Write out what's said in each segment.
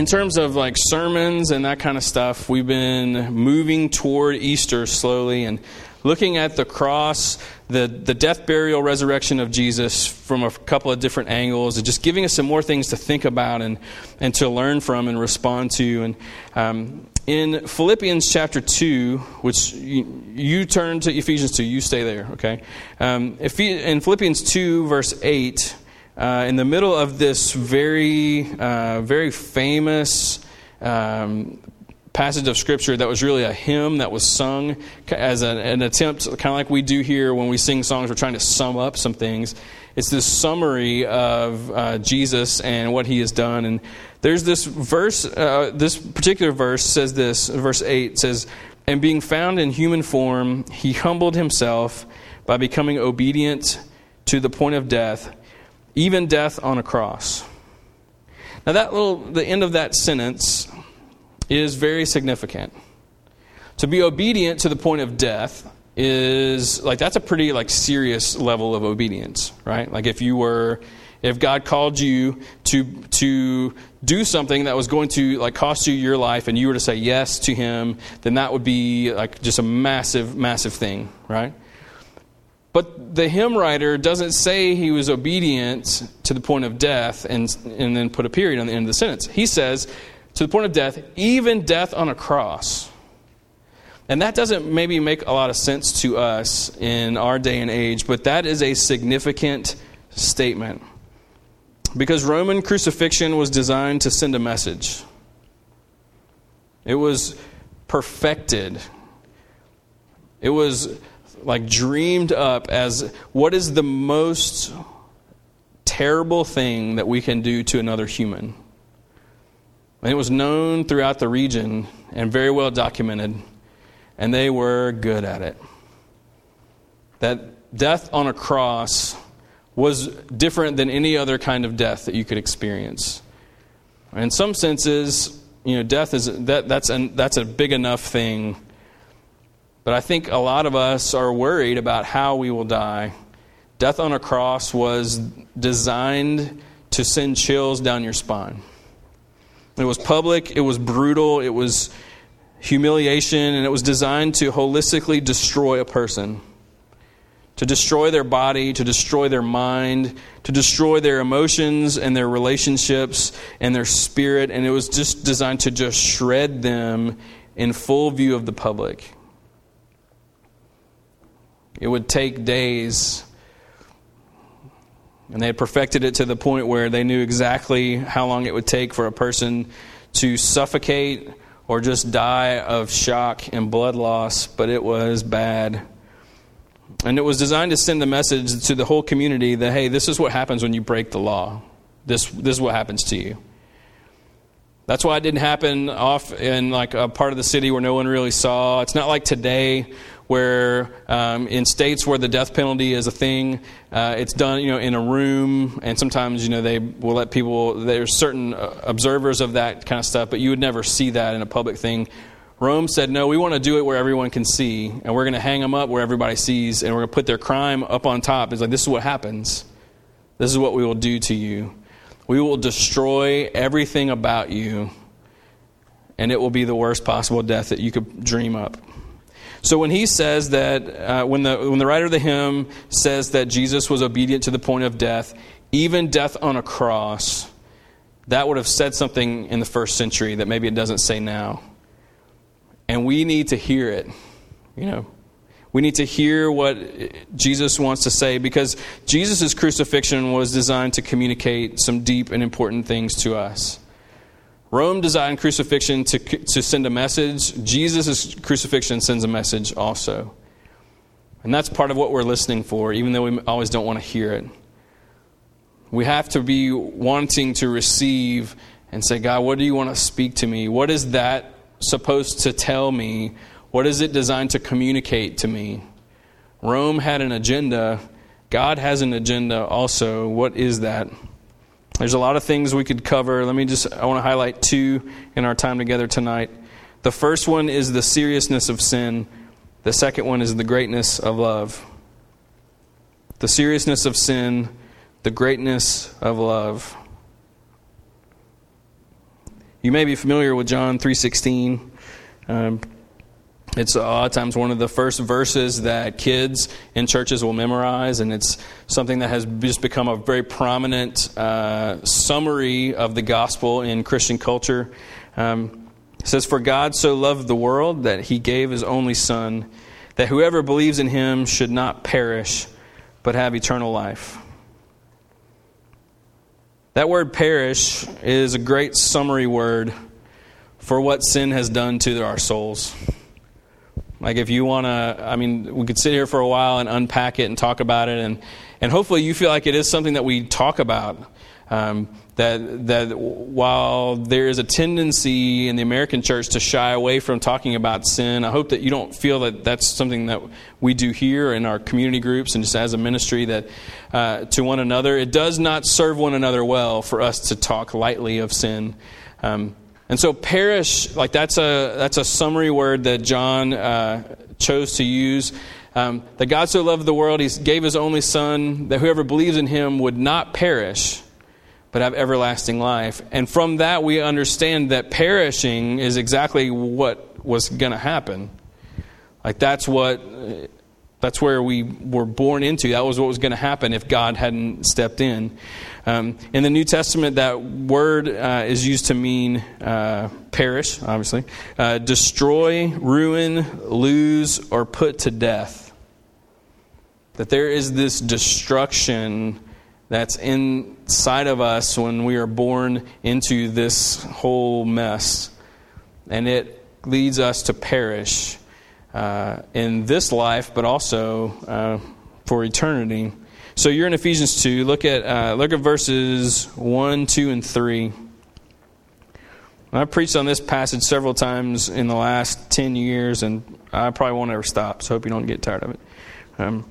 in terms of like sermons and that kind of stuff, we've been moving toward Easter slowly and looking at the cross, the, the death, burial, resurrection of Jesus from a couple of different angles, and just giving us some more things to think about and, and to learn from and respond to. And um, in Philippians chapter 2, which you, you, turn to Ephesians 2, you stay there, okay? Um, in Philippians 2, verse 8, uh, in the middle of this very, uh, very famous um, passage of scripture that was really a hymn that was sung as an, an attempt, kind of like we do here when we sing songs, we're trying to sum up some things. It's this summary of uh, Jesus and what he has done. And there's this verse, uh, this particular verse says this, verse 8 says, And being found in human form, he humbled himself by becoming obedient to the point of death even death on a cross. Now, that little, the end of that sentence is very significant. To be obedient to the point of death is like that's a pretty like serious level of obedience, right? Like if you were if God called you to to do something that was going to like cost you your life and you were to say yes to him, then that would be like just a massive massive thing, right? But the hymn writer doesn't say he was obedient to the point of death and, and then put a period on the end of the sentence. He says, to the point of death, even death on a cross. And that doesn't maybe make a lot of sense to us in our day and age, but that is a significant statement. Because Roman crucifixion was designed to send a message, it was perfected. It was like dreamed up as what is the most terrible thing that we can do to another human. And it was known throughout the region and very well documented, and they were good at it. That death on a cross was different than any other kind of death that you could experience. In some senses, you know, death is that, that's, an, that's a big enough thing but I think a lot of us are worried about how we will die. Death on a cross was designed to send chills down your spine. It was public, it was brutal, it was humiliation, and it was designed to holistically destroy a person. To destroy their body, to destroy their mind, to destroy their emotions and their relationships and their spirit, and it was just designed to just shred them in full view of the public. It would take days. And they had perfected it to the point where they knew exactly how long it would take for a person to suffocate or just die of shock and blood loss, but it was bad. And it was designed to send a message to the whole community that, hey, this is what happens when you break the law. This, this is what happens to you. That's why it didn't happen off in like a part of the city where no one really saw. It's not like today where um, in states where the death penalty is a thing, uh, it's done you know in a room, and sometimes you know they will let people. There's certain uh, observers of that kind of stuff, but you would never see that in a public thing. Rome said, no, we want to do it where everyone can see, and we're going to hang them up where everybody sees, and we're going to put their crime up on top. It's like, this is what happens. This is what we will do to you. We will destroy everything about you, and it will be the worst possible death that you could dream up. So when he says that, uh, when, the, when the writer of the hymn says that Jesus was obedient to the point of death, even death on a cross, that would have said something in the first century that maybe it doesn't say now. And we need to hear it. You know, we need to hear what Jesus wants to say because Jesus' crucifixion was designed to communicate some deep and important things to us. Rome designed crucifixion to, to send a message. Jesus' crucifixion sends a message also. And that's part of what we're listening for, even though we always don't want to hear it. We have to be wanting to receive and say, God, what do you want to speak to me? What is that supposed to tell me? What is it designed to communicate to me? Rome had an agenda God has an agenda also. What is that? There's a lot of things we could cover. Let me just, I want to highlight two in our time together tonight. The first one is the seriousness of sin, the second one is the greatness of love. The seriousness of sin, the greatness of love. You may be familiar with John 3:16. Um, it's a lot of times one of the first verses that kids in churches will memorize, and it's something that has just become a very prominent uh, summary of the gospel in Christian culture. Um, it says, For God so loved the world that he gave his only Son, that whoever believes in him should not perish, but have eternal life. That word perish is a great summary word for what sin has done to our souls. Like, if you want to, I mean, we could sit here for a while and unpack it and talk about it, and, and hopefully you feel like it is something that we talk about. Um, that, that while there is a tendency in the American church to shy away from talking about sin, I hope that you don't feel that that's something that we do here in our community groups and just as a ministry that uh, to one another. It does not serve one another well for us to talk lightly of sin. Um, and so perish, like that's a that's a summary word that John uh, chose to use. Um, that God so loved the world, He gave His only Son, that whoever believes in Him would not perish, but have everlasting life. And from that, we understand that perishing is exactly what was going to happen. Like that's what that's where we were born into. That was what was going to happen if God hadn't stepped in. Um, in the New Testament, that word uh, is used to mean uh, perish, obviously, uh, destroy, ruin, lose, or put to death. That there is this destruction that's inside of us when we are born into this whole mess, and it leads us to perish uh, in this life, but also uh, for eternity. So you're in Ephesians 2. Look at, uh, look at verses 1, 2, and 3. I've preached on this passage several times in the last 10 years, and I probably won't ever stop, so hope you don't get tired of it. Um,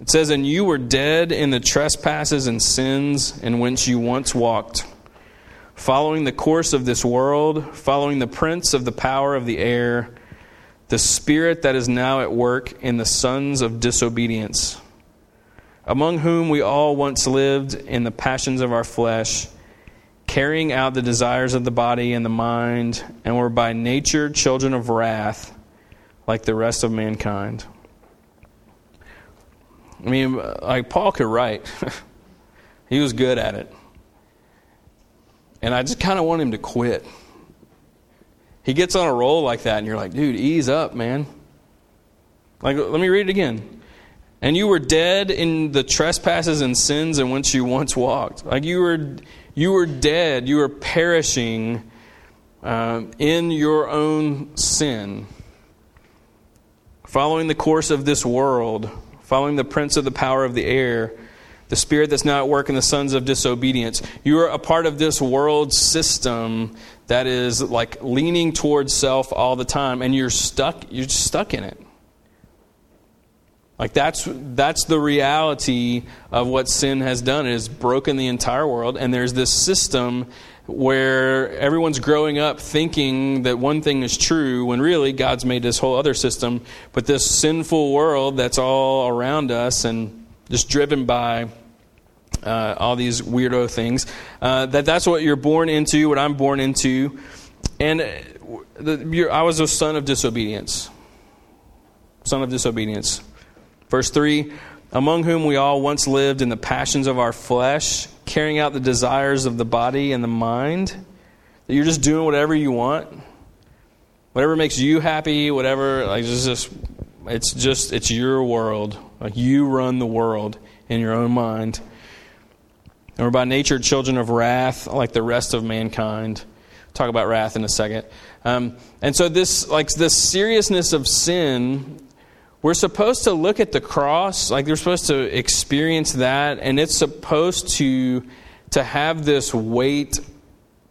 it says, And you were dead in the trespasses and sins in which you once walked, following the course of this world, following the prince of the power of the air the spirit that is now at work in the sons of disobedience, among whom we all once lived in the passions of our flesh, carrying out the desires of the body and the mind, and were by nature children of wrath, like the rest of mankind. I mean, like Paul could write, he was good at it. And I just kind of want him to quit. He gets on a roll like that, and you're like, dude, ease up, man. Like, let me read it again. And you were dead in the trespasses and sins in which you once walked. Like you were, you were dead. You were perishing uh, in your own sin, following the course of this world, following the prince of the power of the air, the spirit that's now at work in the sons of disobedience. You are a part of this world system that is like leaning towards self all the time and you're stuck you're stuck in it. Like that's that's the reality of what sin has done. It has broken the entire world and there's this system where everyone's growing up thinking that one thing is true when really God's made this whole other system but this sinful world that's all around us and just driven by uh, all these weirdo things. Uh, that that's what you're born into, what I'm born into, and the, I was a son of disobedience. Son of disobedience. Verse three: Among whom we all once lived in the passions of our flesh, carrying out the desires of the body and the mind. That you're just doing whatever you want, whatever makes you happy, whatever. Like it's just, it's just, it's your world. Like you run the world in your own mind. And we're by nature children of wrath, like the rest of mankind. talk about wrath in a second. Um, and so this, like this seriousness of sin, we're supposed to look at the cross, like we're supposed to experience that, and it's supposed to to have this weight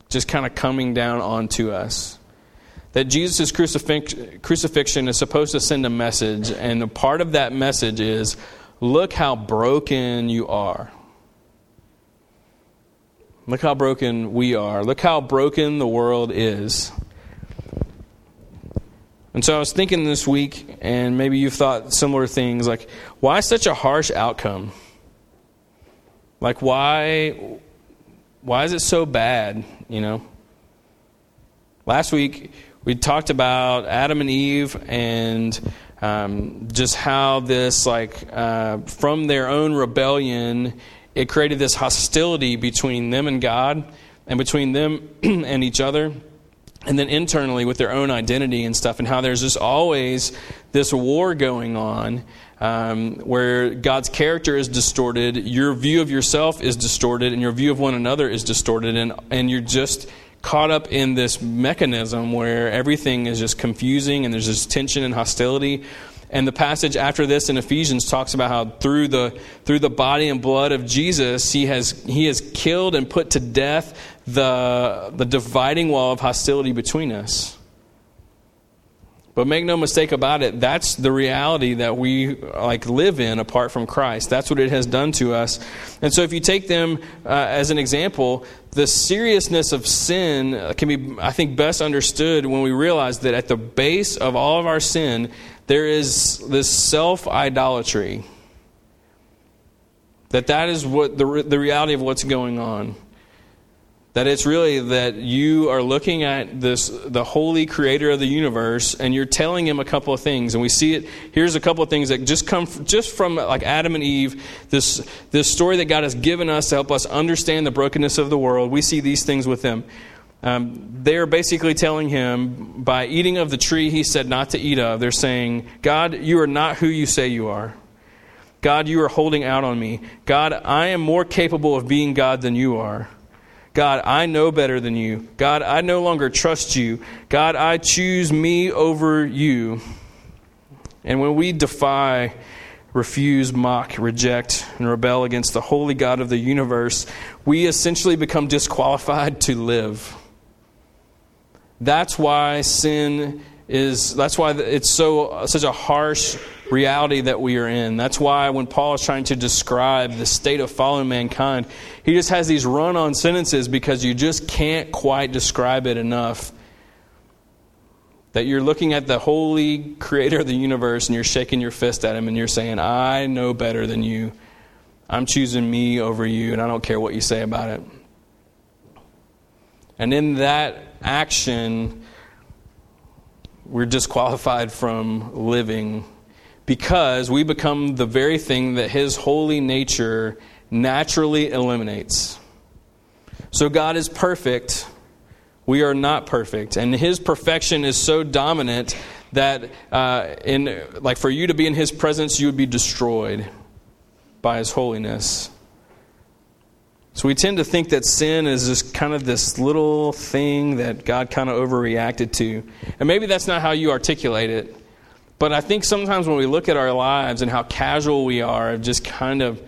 just kind of coming down onto us. That Jesus' crucifix, crucifixion is supposed to send a message, and a part of that message is look how broken you are. Look how broken we are. Look how broken the world is. And so I was thinking this week, and maybe you've thought similar things like, why such a harsh outcome? Like, why, why is it so bad, you know? Last week, we talked about Adam and Eve and um, just how this, like, uh, from their own rebellion, it created this hostility between them and God and between them and each other and then internally with their own identity and stuff, and how there's just always this war going on um, where God's character is distorted, your view of yourself is distorted, and your view of one another is distorted, and, and you're just caught up in this mechanism where everything is just confusing and there's this tension and hostility. And the passage after this in Ephesians talks about how through the through the body and blood of Jesus, he has he has killed and put to death the, the dividing wall of hostility between us. But make no mistake about it, that's the reality that we like live in apart from Christ. That's what it has done to us. And so if you take them uh, as an example, the seriousness of sin can be I think best understood when we realize that at the base of all of our sin there is this self-idolatry. That that is what the the reality of what's going on. That it's really that you are looking at this, the holy creator of the universe, and you're telling him a couple of things. And we see it. Here's a couple of things that just come from, just from like Adam and Eve. This this story that God has given us to help us understand the brokenness of the world. We see these things with them. Um, they're basically telling him by eating of the tree he said not to eat of. They're saying, God, you are not who you say you are. God, you are holding out on me. God, I am more capable of being God than you are. God, I know better than you. God, I no longer trust you. God, I choose me over you. And when we defy, refuse, mock, reject, and rebel against the holy God of the universe, we essentially become disqualified to live. That's why sin is that's why it's so such a harsh reality that we are in. That's why when Paul is trying to describe the state of fallen mankind, he just has these run on sentences because you just can't quite describe it enough. That you're looking at the holy creator of the universe and you're shaking your fist at him and you're saying, I know better than you. I'm choosing me over you, and I don't care what you say about it. And in that action, we're disqualified from living because we become the very thing that His holy nature naturally eliminates. So God is perfect. We are not perfect. And His perfection is so dominant that, uh, in, like, for you to be in His presence, you would be destroyed by His holiness. So we tend to think that sin is just kind of this little thing that God kind of overreacted to. And maybe that's not how you articulate it. But I think sometimes when we look at our lives and how casual we are, of just kind of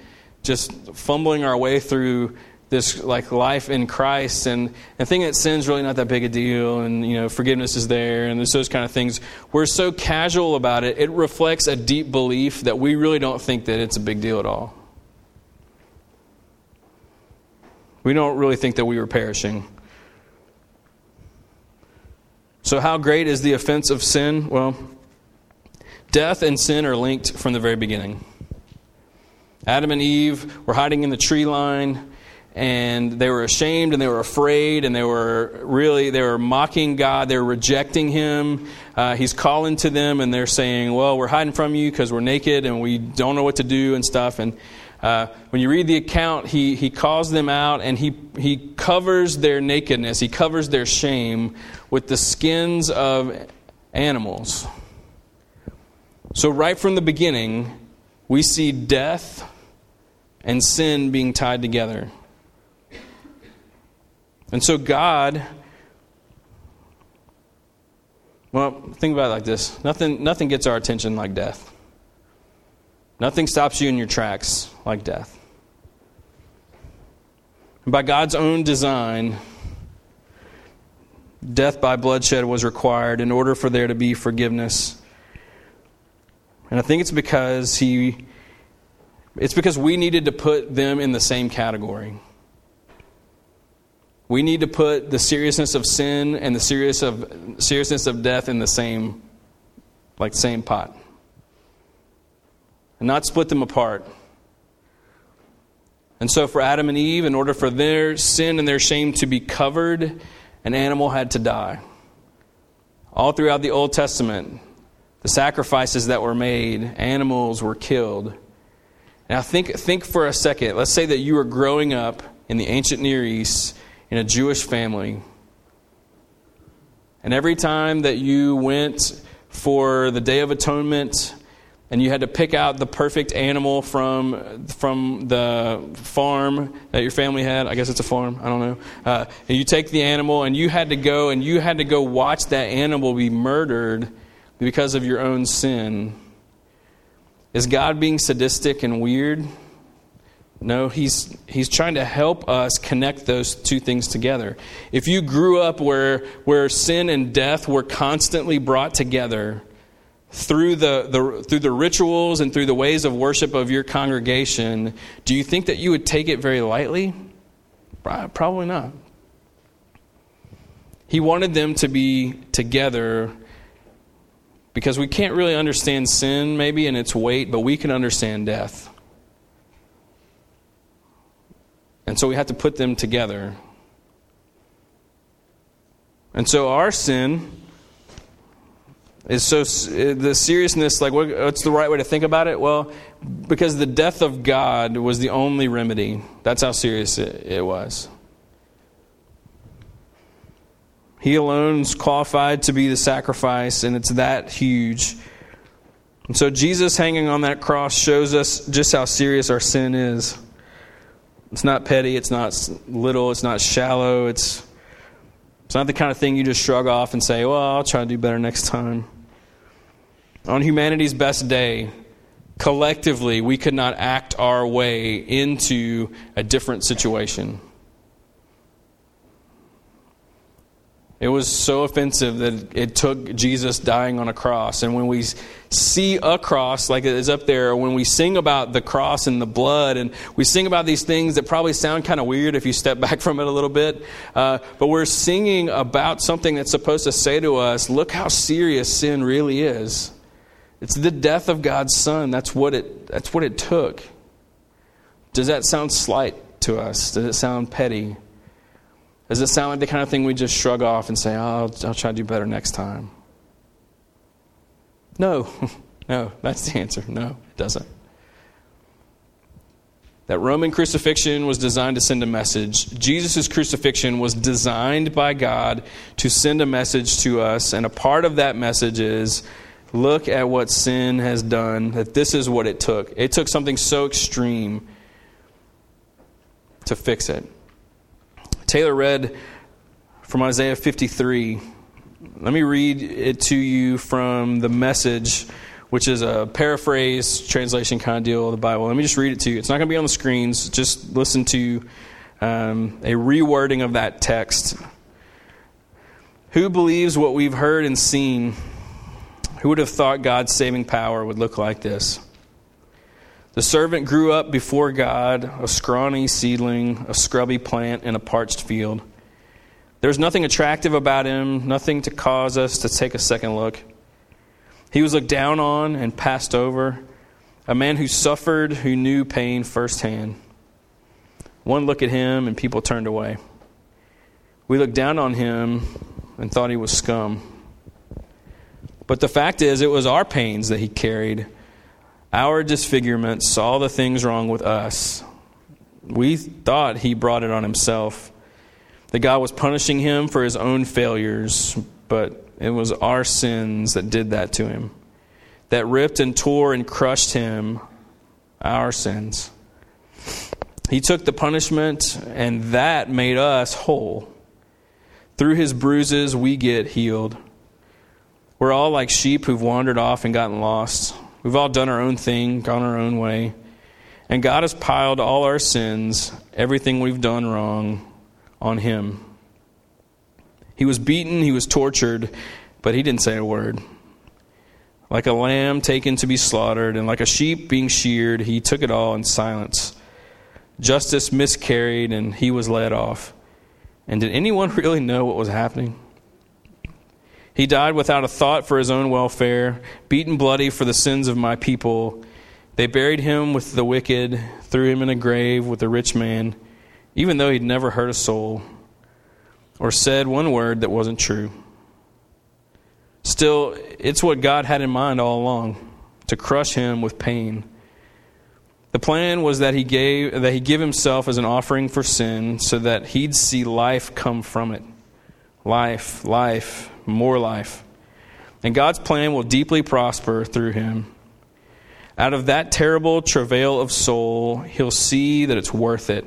just fumbling our way through this like life in Christ and, and thinking that sin's really not that big a deal and you know forgiveness is there and those kind of things. We're so casual about it, it reflects a deep belief that we really don't think that it's a big deal at all. We don't really think that we were perishing. So, how great is the offense of sin? Well, Death and sin are linked from the very beginning. Adam and Eve were hiding in the tree line and they were ashamed and they were afraid and they were really they were mocking god they were rejecting him uh, he's calling to them and they're saying well we're hiding from you because we're naked and we don't know what to do and stuff and uh, when you read the account he, he calls them out and he, he covers their nakedness. He covers their shame with the skins of animals. So, right from the beginning, we see death and sin being tied together. And so, God, well, think about it like this. Nothing, nothing gets our attention like death, nothing stops you in your tracks like death. And by God's own design, death by bloodshed was required in order for there to be forgiveness and I think it's because he It's because we needed to put them in the same category. We need to put the seriousness of sin and the serious of, seriousness of death in the same, like same pot, and not split them apart. And so, for Adam and Eve, in order for their sin and their shame to be covered, an animal had to die. All throughout the Old Testament, the sacrifices that were made, animals were killed. Now, think, think for a second. Let's say that you were growing up in the ancient Near East in a Jewish family. And every time that you went for the Day of Atonement and you had to pick out the perfect animal from, from the farm that your family had. I guess it's a farm, I don't know. Uh, and you take the animal and you had to go and you had to go watch that animal be murdered because of your own sin. Is God being sadistic and weird? No, he's, he's trying to help us connect those two things together. If you grew up where, where sin and death were constantly brought together, through the, the, through the rituals and through the ways of worship of your congregation, do you think that you would take it very lightly? Probably not. He wanted them to be together because we can't really understand sin, maybe, in its weight, but we can understand death. And so we have to put them together. And so our sin is so the seriousness like what, what's the right way to think about it? Well because the death of god was the only remedy that's how serious it, it was. He alone is qualified to be the sacrifice and it's that huge. And so jesus hanging on that cross shows us just how serious our sin is. It's not petty it's not little it's not shallow it's it's not the kind of thing you just shrug off and say, well, I'll try to do better next time. On humanity's best day, collectively, we could not act our way into a different situation. It was so offensive that it took Jesus dying on a cross. And when we see a cross, like it is up there, when we sing about the cross and the blood, and we sing about these things that probably sound kind of weird if you step back from it a little bit, uh, but we're singing about something that's supposed to say to us, look how serious sin really is. It's the death of God's Son. That's what it, that's what it took. Does that sound slight to us? Does it sound petty? Does it sound like the kind of thing we just shrug off and say, oh, I'll, I'll try to do better next time? No. no, that's the answer. No, it doesn't. That Roman crucifixion was designed to send a message. Jesus' crucifixion was designed by God to send a message to us, and a part of that message is look at what sin has done, that this is what it took. It took something so extreme to fix it. Taylor read from Isaiah 53. Let me read it to you from the message, which is a paraphrase translation kind of deal of the Bible. Let me just read it to you. It's not going to be on the screens. Just listen to um, a rewording of that text. Who believes what we've heard and seen? Who would have thought God's saving power would look like this? The servant grew up before God, a scrawny seedling, a scrubby plant in a parched field. There was nothing attractive about him, nothing to cause us to take a second look. He was looked down on and passed over, a man who suffered, who knew pain firsthand. One look at him and people turned away. We looked down on him and thought he was scum. But the fact is, it was our pains that he carried our disfigurements, saw the things wrong with us. We thought he brought it on himself. That God was punishing him for his own failures, but it was our sins that did that to him. That ripped and tore and crushed him, our sins. He took the punishment, and that made us whole. Through his bruises, we get healed. We're all like sheep who've wandered off and gotten lost. We've all done our own thing, gone our own way. And God has piled all our sins, everything we've done wrong, on Him. He was beaten, He was tortured, but He didn't say a word. Like a lamb taken to be slaughtered, and like a sheep being sheared, he took it all in silence. Justice miscarried, and he was led off. And did anyone really know what was happening? He died without a thought for his own welfare, beaten bloody for the sins of my people. They buried him with the wicked, threw him in a grave with a rich man, even though he'd never hurt a soul or said one word that wasn't true. Still, it's what God had in mind all along to crush him with pain. The plan was that he gave that he give himself as an offering for sin so that he'd see life come from it. Life, life, more life. And God's plan will deeply prosper through him. Out of that terrible travail of soul, he'll see that it's worth it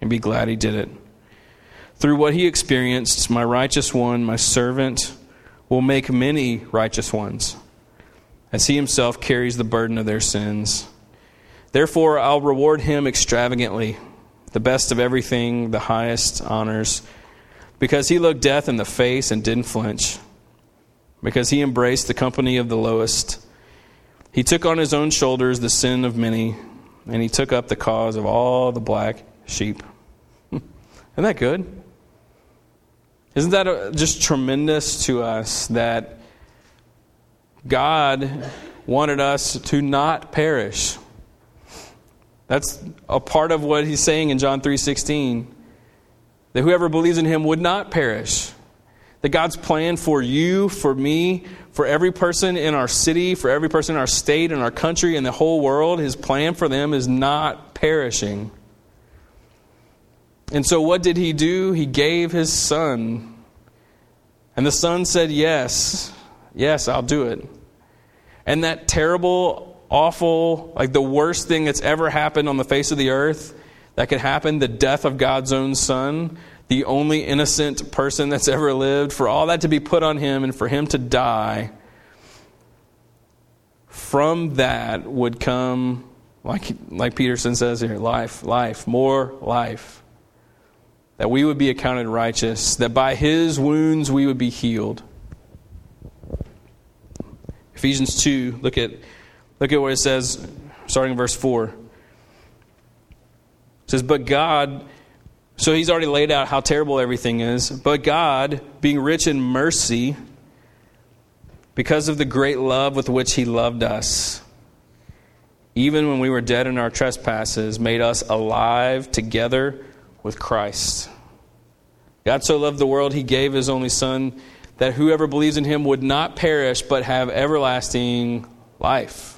and be glad he did it. Through what he experienced, my righteous one, my servant, will make many righteous ones, as he himself carries the burden of their sins. Therefore, I'll reward him extravagantly, the best of everything, the highest honors, because he looked death in the face and didn't flinch, because he embraced the company of the lowest. He took on his own shoulders the sin of many, and he took up the cause of all the black sheep. Isn't that good? Isn't that uh, just tremendous to us that God wanted us to not perish? That's a part of what he's saying in John 3:16 that whoever believes in him would not perish. That God's plan for you, for me, for every person in our city, for every person in our state, in our country, in the whole world, his plan for them is not perishing. And so, what did he do? He gave his son. And the son said, Yes, yes, I'll do it. And that terrible, awful, like the worst thing that's ever happened on the face of the earth that could happen, the death of God's own son, the only innocent person that's ever lived, for all that to be put on him and for him to die, from that would come, like, like Peterson says here, life, life, more life that we would be accounted righteous, that by his wounds we would be healed. Ephesians 2, look at, look at what it says, starting in verse 4. It says, But God, so he's already laid out how terrible everything is, but God, being rich in mercy, because of the great love with which he loved us, even when we were dead in our trespasses, made us alive together with Christ. God so loved the world, he gave his only Son, that whoever believes in him would not perish, but have everlasting life.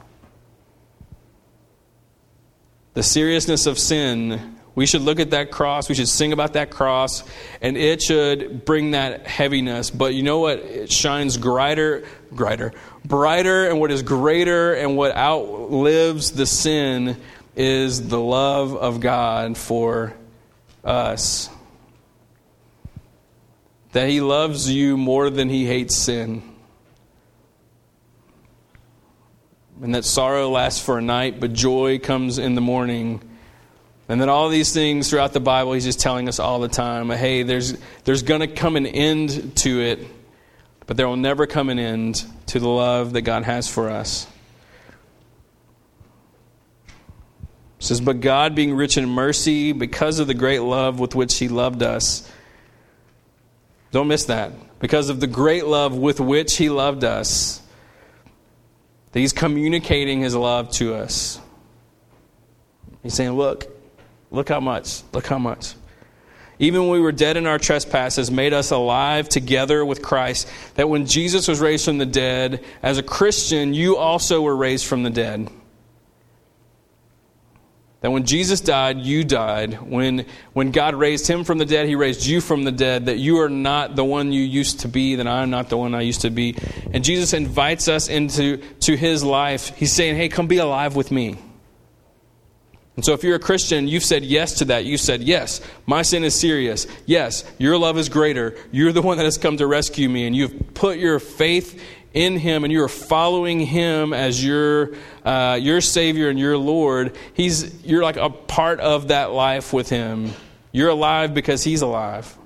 The seriousness of sin, we should look at that cross, we should sing about that cross, and it should bring that heaviness. But you know what? It shines brighter, brighter, brighter, and what is greater and what outlives the sin is the love of God for us. That he loves you more than he hates sin. And that sorrow lasts for a night, but joy comes in the morning. And then all these things throughout the Bible, he's just telling us all the time hey, there's, there's going to come an end to it, but there will never come an end to the love that God has for us. It says, But God, being rich in mercy, because of the great love with which He loved us, don't miss that. Because of the great love with which He loved us, that He's communicating His love to us. He's saying, Look, look how much, look how much. Even when we were dead in our trespasses, made us alive together with Christ. That when Jesus was raised from the dead, as a Christian, you also were raised from the dead. That when Jesus died, you died. When, when God raised him from the dead, he raised you from the dead. That you are not the one you used to be, that I'm not the one I used to be. And Jesus invites us into to his life. He's saying, hey, come be alive with me. And so if you're a Christian, you've said yes to that. You said, yes, my sin is serious. Yes, your love is greater. You're the one that has come to rescue me. And you've put your faith in Him and you are following Him as your, uh, your Savior and your Lord, he's, you're like a part of that life with Him. You're alive because He's alive.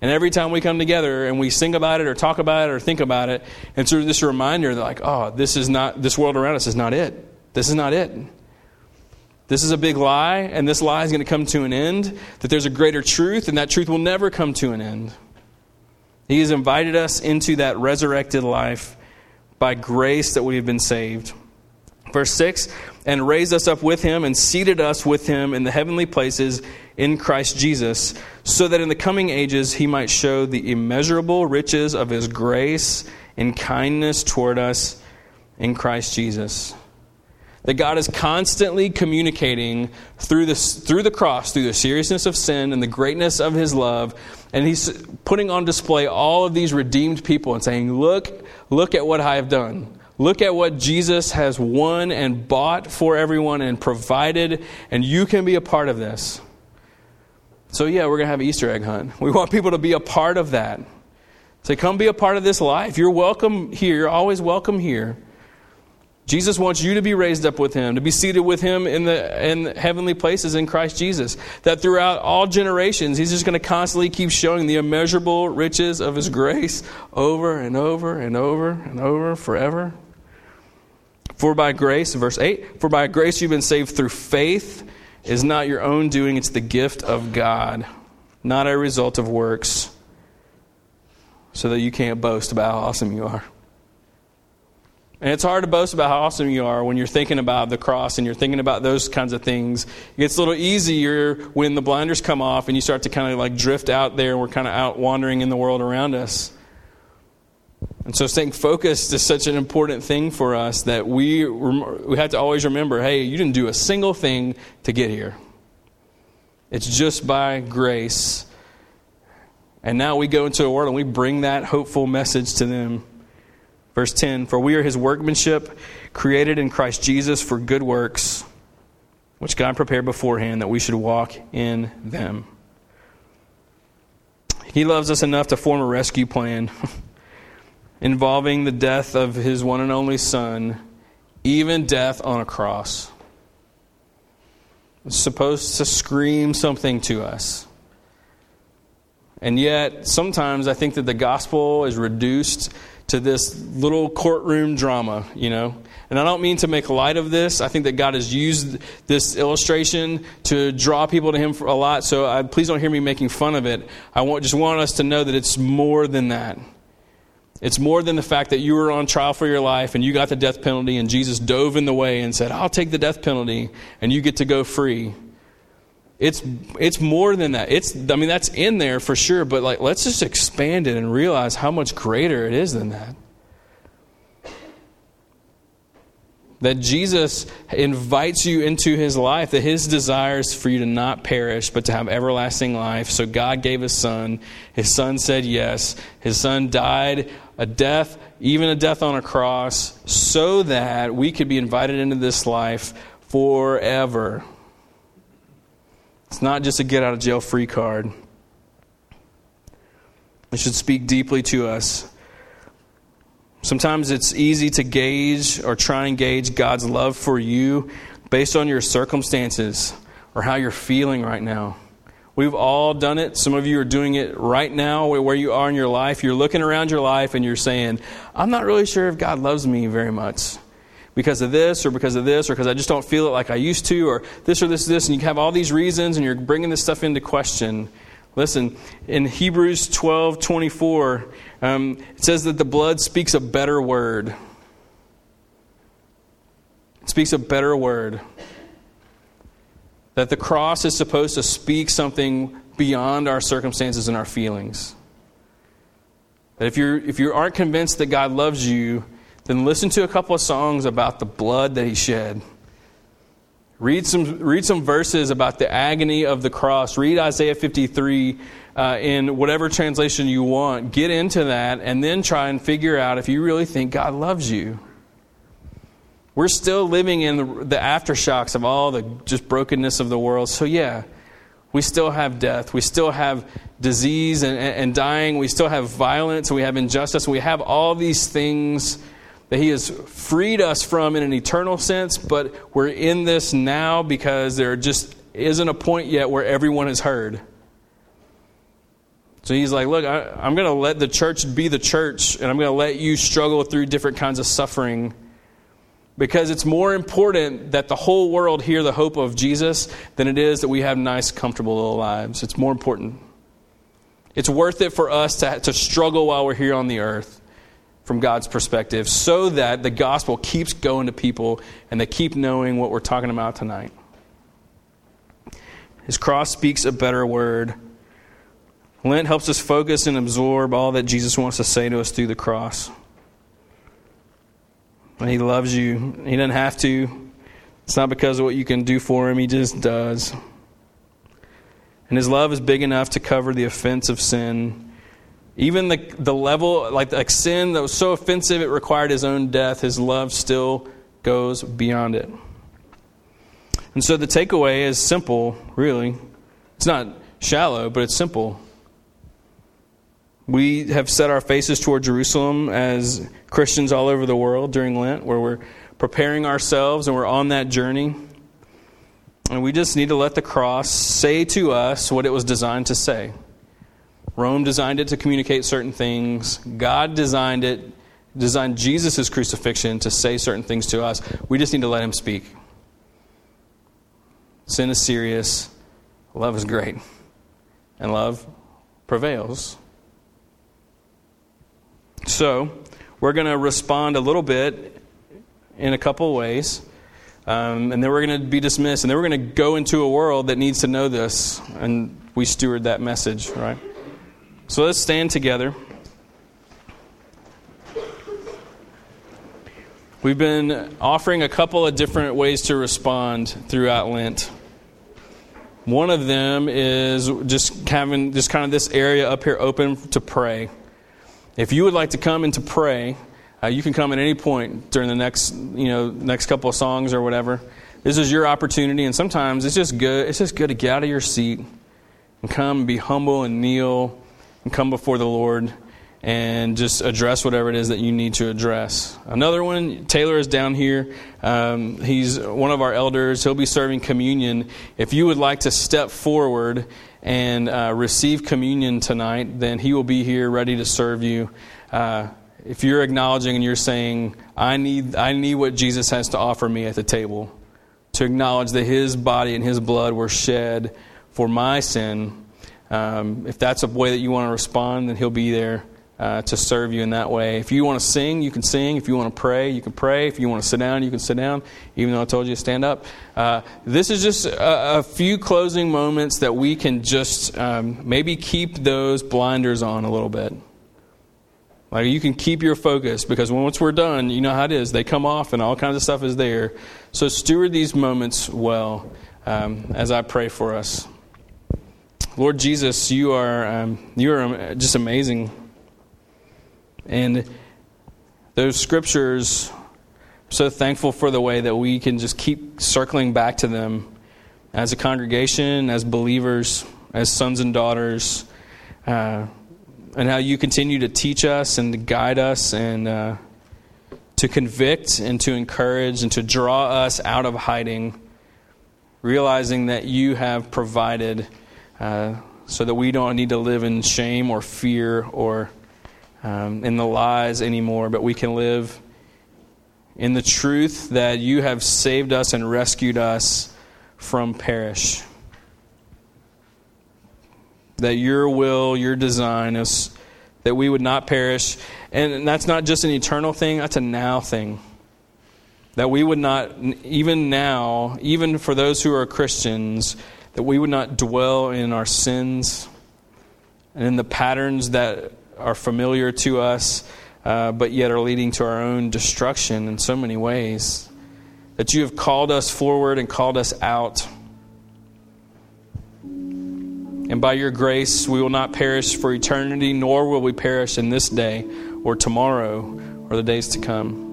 And every time we come together and we sing about it or talk about it or think about it, it's this reminder that, like, oh, this is not, this world around us is not it. This is not it. This is a big lie, and this lie is going to come to an end, that there's a greater truth, and that truth will never come to an end. He has invited us into that resurrected life by grace that we have been saved. Verse 6 and raised us up with him and seated us with him in the heavenly places in Christ Jesus, so that in the coming ages he might show the immeasurable riches of his grace and kindness toward us in Christ Jesus that God is constantly communicating through, this, through the cross, through the seriousness of sin and the greatness of his love. And he's putting on display all of these redeemed people and saying, Look, look at what I have done. Look at what Jesus has won and bought for everyone and provided, and you can be a part of this. So, yeah, we're going to have an Easter egg hunt. We want people to be a part of that. Say, come be a part of this life. You're welcome here. You're always welcome here. Jesus wants you to be raised up with him, to be seated with him in the in heavenly places in Christ Jesus. That throughout all generations, he's just going to constantly keep showing the immeasurable riches of his grace over and over and over and over forever. For by grace, verse 8, for by grace you've been saved through faith, is not your own doing, it's the gift of God, not a result of works, so that you can't boast about how awesome you are. And it's hard to boast about how awesome you are when you're thinking about the cross and you're thinking about those kinds of things. It gets a little easier when the blinders come off and you start to kind of like drift out there and we're kind of out wandering in the world around us. And so staying focused is such an important thing for us that we, we have to always remember hey, you didn't do a single thing to get here. It's just by grace. And now we go into a world and we bring that hopeful message to them. Verse 10 For we are his workmanship, created in Christ Jesus for good works, which God prepared beforehand that we should walk in them. He loves us enough to form a rescue plan involving the death of his one and only Son, even death on a cross. It's supposed to scream something to us. And yet, sometimes I think that the gospel is reduced to this little courtroom drama, you know. And I don't mean to make light of this. I think that God has used this illustration to draw people to Him for a lot. So I, please don't hear me making fun of it. I want, just want us to know that it's more than that. It's more than the fact that you were on trial for your life and you got the death penalty and Jesus dove in the way and said, I'll take the death penalty and you get to go free. It's it's more than that. It's I mean that's in there for sure, but like let's just expand it and realize how much greater it is than that. That Jesus invites you into his life, that his desire is for you to not perish, but to have everlasting life. So God gave his son. His son said yes. His son died a death, even a death on a cross, so that we could be invited into this life forever. It's not just a get out of jail free card. It should speak deeply to us. Sometimes it's easy to gauge or try and gauge God's love for you based on your circumstances or how you're feeling right now. We've all done it. Some of you are doing it right now where you are in your life. You're looking around your life and you're saying, I'm not really sure if God loves me very much because of this or because of this or because I just don't feel it like I used to or this or this this and you have all these reasons and you're bringing this stuff into question. Listen, in Hebrews 12 24, um, it says that the blood speaks a better word. It speaks a better word. That the cross is supposed to speak something beyond our circumstances and our feelings. That if, you're, if you aren't convinced that God loves you, then listen to a couple of songs about the blood that he shed. Read some, read some verses about the agony of the cross. Read Isaiah 53 uh, in whatever translation you want. Get into that and then try and figure out if you really think God loves you. We're still living in the, the aftershocks of all the just brokenness of the world. So, yeah, we still have death. We still have disease and, and, and dying. We still have violence. We have injustice. We have all these things that He has freed us from in an eternal sense, but we're in this now because there just isn't a point yet where everyone has heard. So he's like, Look, I, I'm going to let the church be the church, and I'm going to let you struggle through different kinds of suffering because it's more important that the whole world hear the hope of Jesus than it is that we have nice, comfortable little lives. It's more important. It's worth it for us to, to struggle while we're here on the earth from God's perspective so that the gospel keeps going to people and they keep knowing what we're talking about tonight. His cross speaks a better word. Lent helps us focus and absorb all that Jesus wants to say to us through the cross. He loves you. He doesn't have to. It's not because of what you can do for him, he just does. And his love is big enough to cover the offense of sin. Even the, the level, like, like sin that was so offensive it required his own death, his love still goes beyond it. And so the takeaway is simple, really. It's not shallow, but it's simple. We have set our faces toward Jerusalem as Christians all over the world during Lent, where we're preparing ourselves and we're on that journey. And we just need to let the cross say to us what it was designed to say. Rome designed it to communicate certain things. God designed it, designed Jesus' crucifixion to say certain things to us. We just need to let him speak. Sin is serious. Love is great. And love prevails. So, we're going to respond a little bit in a couple ways. Um, and then we're going to be dismissed. And then we're going to go into a world that needs to know this. And we steward that message, right? So let's stand together. We've been offering a couple of different ways to respond throughout Lent. One of them is just having just kind of this area up here open to pray. If you would like to come and to pray, uh, you can come at any point during the next, you know, next couple of songs or whatever. This is your opportunity, and sometimes it's just good. It's just good to get out of your seat and come and be humble and kneel and come before the Lord and just address whatever it is that you need to address. Another one, Taylor is down here. Um, he's one of our elders. He'll be serving communion. If you would like to step forward and uh, receive communion tonight, then he will be here ready to serve you. Uh, if you're acknowledging and you're saying, I need, I need what Jesus has to offer me at the table, to acknowledge that his body and his blood were shed for my sin, um, if that's a way that you want to respond, then he'll be there uh, to serve you in that way. If you want to sing, you can sing. If you want to pray, you can pray. If you want to sit down, you can sit down, even though I told you to stand up. Uh, this is just a, a, few closing moments that we can just um, maybe keep those blinders on a little bit. Like you can keep your focus because once we're done, you know how it is. They come off and all kinds of stuff is there. So steward these moments well um, as I pray for us. Lord Jesus, you are um, you are just amazing. And those scriptures, I'm so thankful for the way that we can just keep circling back to them as a congregation, as believers, as sons and daughters, uh, and how you continue to teach us and to guide us and uh, to convict and to encourage and to draw us out of hiding, realizing that you have provided uh, so that we don't need to live in shame or fear or um, in the lies anymore, but we can live in the truth that you have saved us and rescued us from perish. That your will, your design is that we would not perish. And that's not just an eternal thing, that's a now thing. That we would not, even now, even for those who are Christians, that we would not dwell in our sins and in the patterns that are familiar to us, uh, but yet are leading to our own destruction in so many ways. That you have called us forward and called us out. And by your grace, we will not perish for eternity, nor will we perish in this day or tomorrow or the days to come.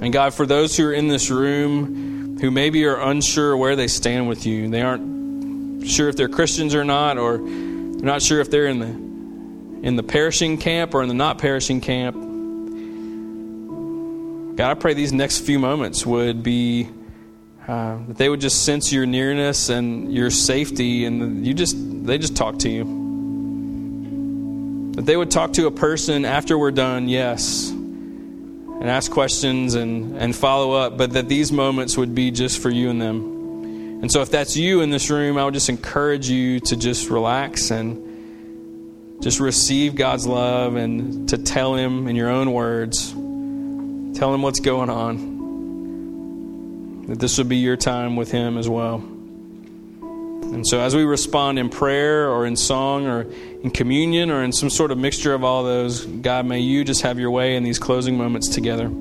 And God, for those who are in this room who maybe are unsure where they stand with you, they aren't sure if they're Christians or not, or they're not sure if they're in the in the perishing camp or in the not perishing camp. God, I pray these next few moments would be uh, that they would just sense your nearness and your safety, and you just they just talk to you. That they would talk to a person after we're done, yes, and ask questions and, and follow up, but that these moments would be just for you and them. And so, if that's you in this room, I would just encourage you to just relax and just receive God's love and to tell Him in your own words, tell Him what's going on that this would be your time with Him as well. And so, as we respond in prayer or in song or in communion or in some sort of mixture of all those, God, may you just have your way in these closing moments together.